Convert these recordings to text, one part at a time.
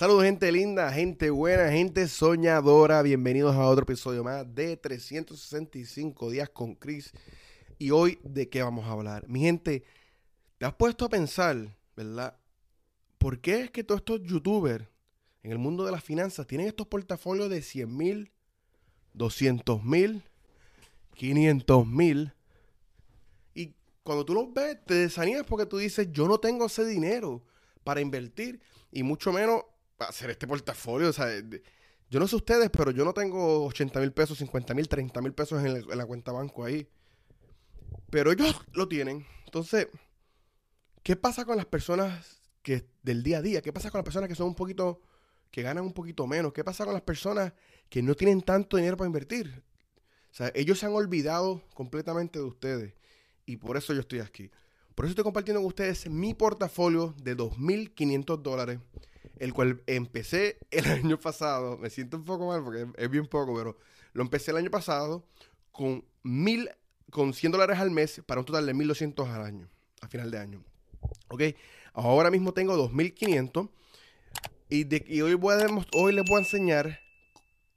Saludos gente linda, gente buena, gente soñadora. Bienvenidos a otro episodio más de 365 días con Chris. Y hoy, ¿de qué vamos a hablar? Mi gente, ¿te has puesto a pensar, verdad? ¿Por qué es que todos estos youtubers en el mundo de las finanzas tienen estos portafolios de 100 mil, 200 mil, 500 mil? Y cuando tú los ves, te desanimas porque tú dices, yo no tengo ese dinero para invertir y mucho menos hacer este portafolio. O sea, yo no sé ustedes, pero yo no tengo 80 mil pesos, 50 mil, 30 mil pesos en, la cuenta banco ahí. Pero ellos lo tienen. Entonces, ¿qué pasa con las personas que del día a día? ¿Qué pasa con las personas que son un poquito, que ganan un poquito menos? ¿Qué pasa con las personas que no tienen tanto dinero para invertir? O sea, ellos se han olvidado completamente de ustedes. Y por eso yo estoy aquí. Por eso estoy compartiendo con ustedes mi portafolio de 2.500 dólares el cual empecé el año pasado, me siento un poco mal porque es, bien poco, pero lo empecé el año pasado con mil, con 100 dólares al mes para un total de 1200 al año, a final de año. Ok, ahora mismo tengo 2500 y, de, y hoy, hoy les voy a enseñar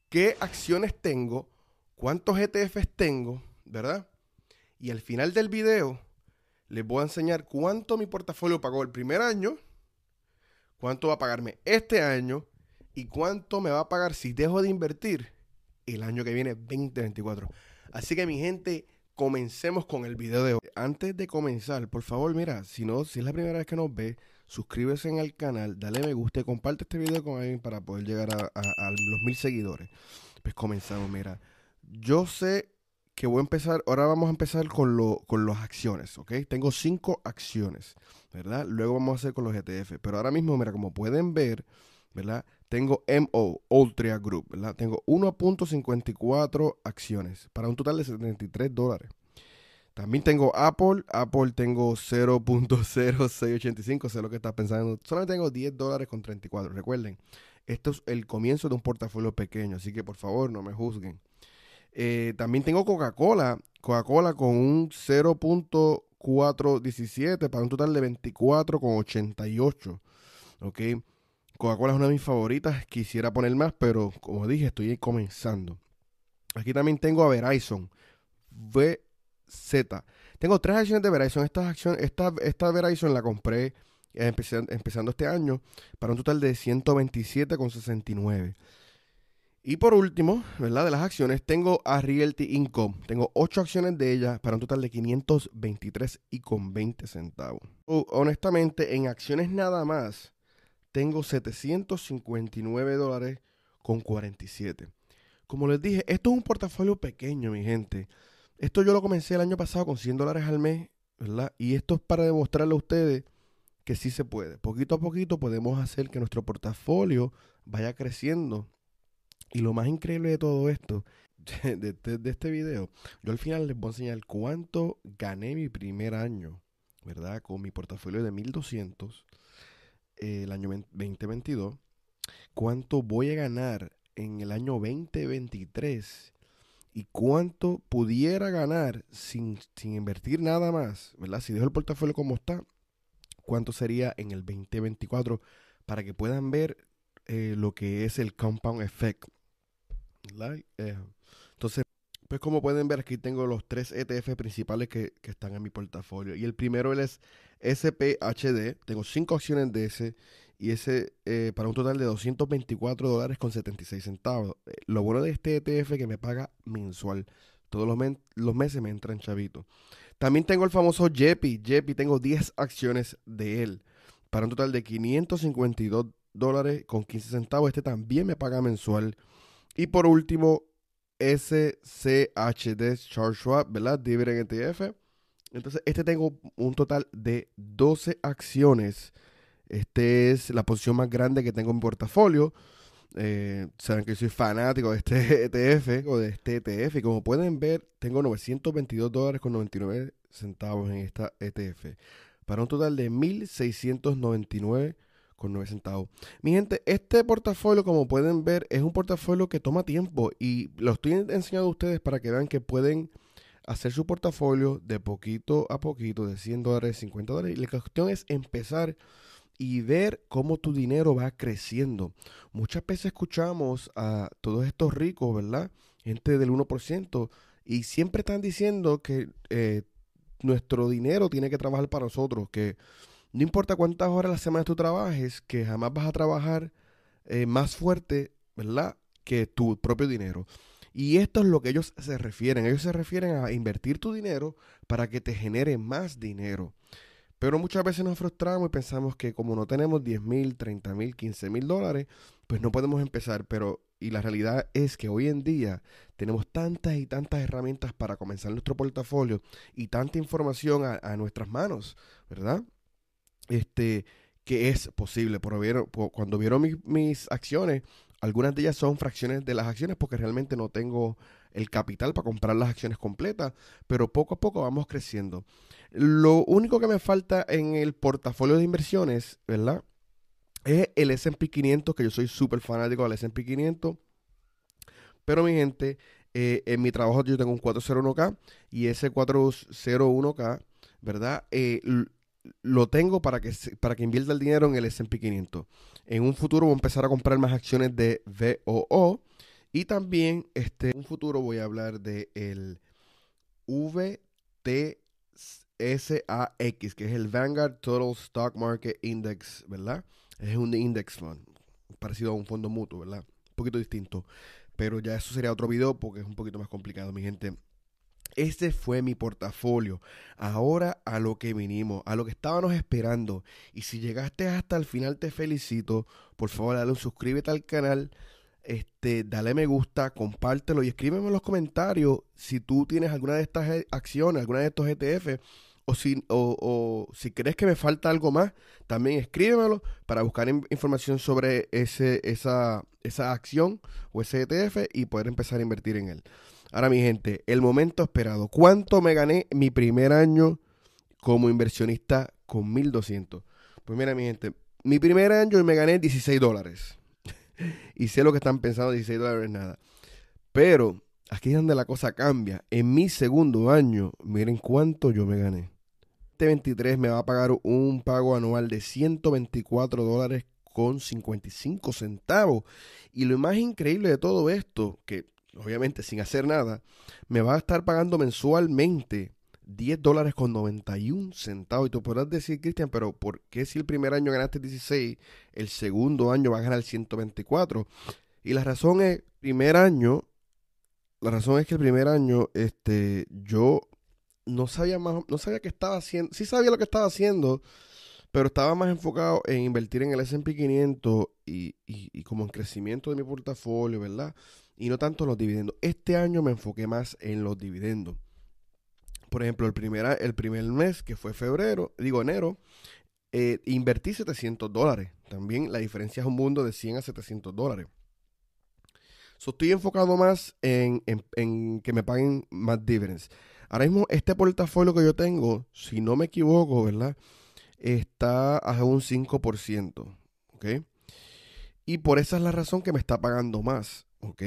qué acciones tengo, cuántos ETFs tengo, ¿verdad? Y al final del video les voy a enseñar cuánto mi portafolio pagó el primer año cuánto va a pagarme este año y cuánto me va a pagar si dejo de invertir el año que viene 2024. Así que mi gente, comencemos con el video de hoy. Antes de comenzar, por favor, mira, si no, si es la primera vez que nos ve, suscríbete al canal, dale me gusta y comparte este video con alguien para poder llegar a, a los mil seguidores. Pues comenzamos, mira. Yo sé que voy a empezar, ahora vamos a empezar con, lo, con las acciones. Tengo cinco acciones, ¿verdad? Luego vamos a hacer con los ETF. Pero ahora mismo, mira, como pueden ver, ¿verdad? Tengo MO, Ultra Group, ¿verdad? Tengo 1.54 acciones para un total de 73 dólares. También tengo Apple, Apple tengo 0.0685, sé lo que estás pensando. Solamente tengo 10 dólares con 34. Recuerden, esto es el comienzo de un portafolio pequeño, así que por favor no me juzguen. Eh, también tengo Coca-Cola. Coca-Cola con un 0.417 para un total de 24,88. Ok. Coca-Cola es una de mis favoritas. Quisiera poner más, pero como dije, estoy comenzando. Aquí también tengo a Verizon. VZ. Tengo tres acciones de Verizon. Estas acciones, esta, esta Verizon la compré eh, empezando este año para un total de 127,69. Y por último, ¿verdad? De las acciones, tengo a Realty Income. Tengo 8 acciones de ella para un total de 523 y con 20 centavos. honestamente, en acciones nada más, tengo 759 dólares con 47. Como les dije, esto es un portafolio pequeño, mi gente. Esto yo lo comencé el año pasado con 100 dólares al mes, ¿verdad? Y esto es para demostrarle a ustedes que sí se puede. Poquito a poquito podemos hacer que nuestro portafolio vaya creciendo y lo más increíble de todo esto, de, este video, yo al final les voy a enseñar cuánto gané mi primer año, ¿verdad? Con mi portafolio de 1200 eh, el año 2022. Cuánto voy a ganar en el año 2023 y cuánto pudiera ganar sin, sin invertir nada más, ¿verdad? Si dejo el portafolio como está, cuánto sería en el 2024 para que puedan ver eh, lo que es el compound effect eh, entonces, pues como pueden ver aquí tengo los tres ETF principales que, están en mi portafolio. Y el primero es SPHD. Tengo cinco acciones de ese y ese eh, para un total de 224 dólares con 76 centavos. Eh, lo bueno de este ETF es que me paga mensual. Todos los, los meses me entran chavito. También tengo el famoso JEPI. JEPI tengo 10 acciones de él para un total de 552 dólares con 15 centavos. Este también me paga mensual. Y por último, SCHD Charles Schwab, ¿verdad? Dividend ETF. Entonces, este tengo un total de 12 acciones. Este es la posición más grande que tengo en mi portafolio. Eh, saben que soy fanático de este ETF o de este ETF. Y como pueden ver, tengo 922 dólares con 99 centavos en esta ETF. Para un total de 1.699 con 9 centavos. Mi gente, este portafolio, como pueden ver, es un portafolio que toma tiempo y lo estoy enseñando a ustedes para que vean que pueden hacer su portafolio de poquito a poquito, de 100 dólares, 50 dólares. Y la cuestión es empezar y ver cómo tu dinero va creciendo. Muchas veces escuchamos a todos estos ricos, ¿verdad? Gente del 1%, y siempre están diciendo que eh, nuestro dinero tiene que trabajar para nosotros, que no importa cuántas horas a la semana tú trabajes, que jamás vas a trabajar eh, más fuerte, ¿verdad? Que tu propio dinero. Y esto es lo que ellos se refieren. Ellos se refieren a invertir tu dinero para que te genere más dinero. Pero muchas veces nos frustramos y pensamos que como no tenemos 10 mil, 30 mil, 15 mil dólares, pues no podemos empezar. Pero, y la realidad es que hoy en día tenemos tantas y tantas herramientas para comenzar nuestro portafolio y tanta información a, nuestras manos, ¿verdad? Este, que es posible. Pero cuando vieron mis acciones, algunas de ellas son fracciones de las acciones porque realmente no tengo el capital para comprar las acciones completas, pero poco a poco vamos creciendo. Lo único que me falta en el portafolio de inversiones, ¿verdad? Es el SP 500, que yo soy súper fanático del SP 500. Pero mi gente, eh, en mi trabajo yo tengo un 401k y ese 401k, ¿verdad? Eh, lo tengo para que, para que invierta el dinero en el S&P 500. En un futuro voy a empezar a comprar más acciones de VOO y también este, en un futuro voy a hablar de el VTSAX, que es el Vanguard Total Stock Market Index, ¿verdad? Es un index fund, parecido a un fondo mutuo, ¿verdad? Un poquito distinto. Pero ya eso sería otro video porque es un poquito más complicado, mi gente. Este fue mi portafolio. Ahora a lo que vinimos, a lo que estábamos esperando. Y si llegaste hasta el final, te felicito. Por favor, dale un suscríbete al canal. Este, dale me gusta, compártelo y escríbeme en los comentarios si tú tienes alguna de estas e, acciones, alguna de estos ETF o si, o, si crees que me falta algo más, también escríbemelo para buscar información sobre ese, esa, esa acción o ese ETF y poder empezar a invertir en él. Ahora, mi gente, el momento esperado. ¿Cuánto me gané mi primer año como inversionista con 1200? Pues mira, mi gente, mi primer año me gané 16 dólares. y sé lo que están pensando, 16 dólares nada. Pero aquí es donde la cosa cambia. En mi segundo año, miren cuánto yo me gané. Este 23 me va a pagar un pago anual de 124 dólares con 55 centavos. Y lo más increíble de todo esto, que obviamente sin hacer nada, me va a estar pagando mensualmente 10 dólares con 91 centavos. Y tú podrás decir, Cristian, pero ¿por qué si el primer año ganaste 16, el segundo año vas a ganar 124? Y la razón es, primer año, la razón es que el primer año, este, yo no sabía más, no sabía qué estaba haciendo, sí sabía lo que estaba haciendo, pero estaba más enfocado en invertir en el S&P 500 y, y, y como en crecimiento de mi portafolio, ¿verdad? Y no tanto los dividendos. Este año me enfoqué más en los dividendos. Por ejemplo, el primer, el primer mes, que fue febrero, digo enero, eh, invertí 700 dólares. También la diferencia es un mundo de 100 a 700 dólares. estoy enfocado más en, que me paguen más dividends. Ahora mismo, este portafolio que yo tengo, si no me equivoco, ¿verdad? Está a un 5%. ¿Ok? Y por esa es la razón que me está pagando más. ¿ok?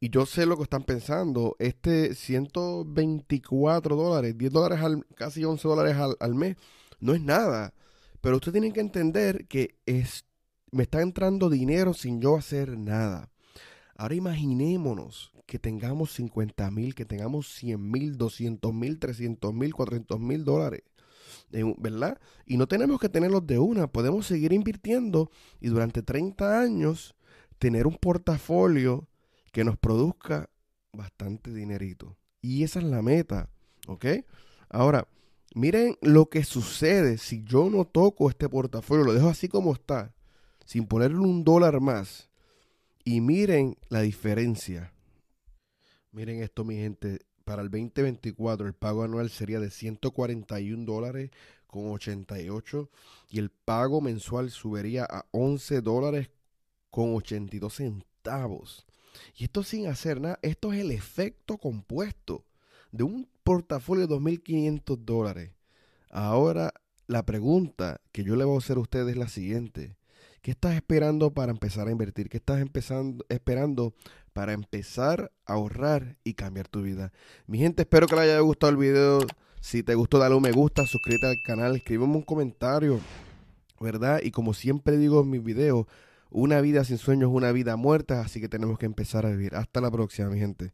Y yo sé lo que están pensando. Este 124 dólares, 10 dólares al, casi 11 dólares al, mes, no es nada. Pero ustedes tienen que entender que es, me está entrando dinero sin yo hacer nada. Ahora imaginémonos que tengamos 50 mil, que tengamos 100 mil, 200 mil, 300 mil, 400 mil dólares. ¿Verdad? Y no tenemos que tenerlos de una. Podemos seguir invirtiendo y durante 30 años tener un portafolio que nos produzca bastante dinerito. Y esa es la meta, ¿ok? Ahora, miren lo que sucede si yo no toco este portafolio, lo dejo así como está, sin ponerle un dólar más. Y miren la diferencia. Miren esto, mi gente. Para el 2024 el pago anual sería de 141 dólares con 88 y el pago mensual subiría a 11 dólares con 82 centavos. Y esto sin hacer nada, esto es el efecto compuesto de un portafolio de 2.500 dólares. Ahora, la pregunta que yo le voy a hacer a ustedes es la siguiente. ¿Qué estás esperando para empezar a invertir? ¿Qué estás empezando, esperando para empezar a ahorrar y cambiar tu vida? Mi gente, espero que les haya gustado el video. Si te gustó, dale un me gusta, suscríbete al canal, escríbeme un comentario. ¿verdad? Y como siempre digo en mis videos, una vida sin sueños es una vida muerta, así que tenemos que empezar a vivir. Hasta la próxima, mi gente.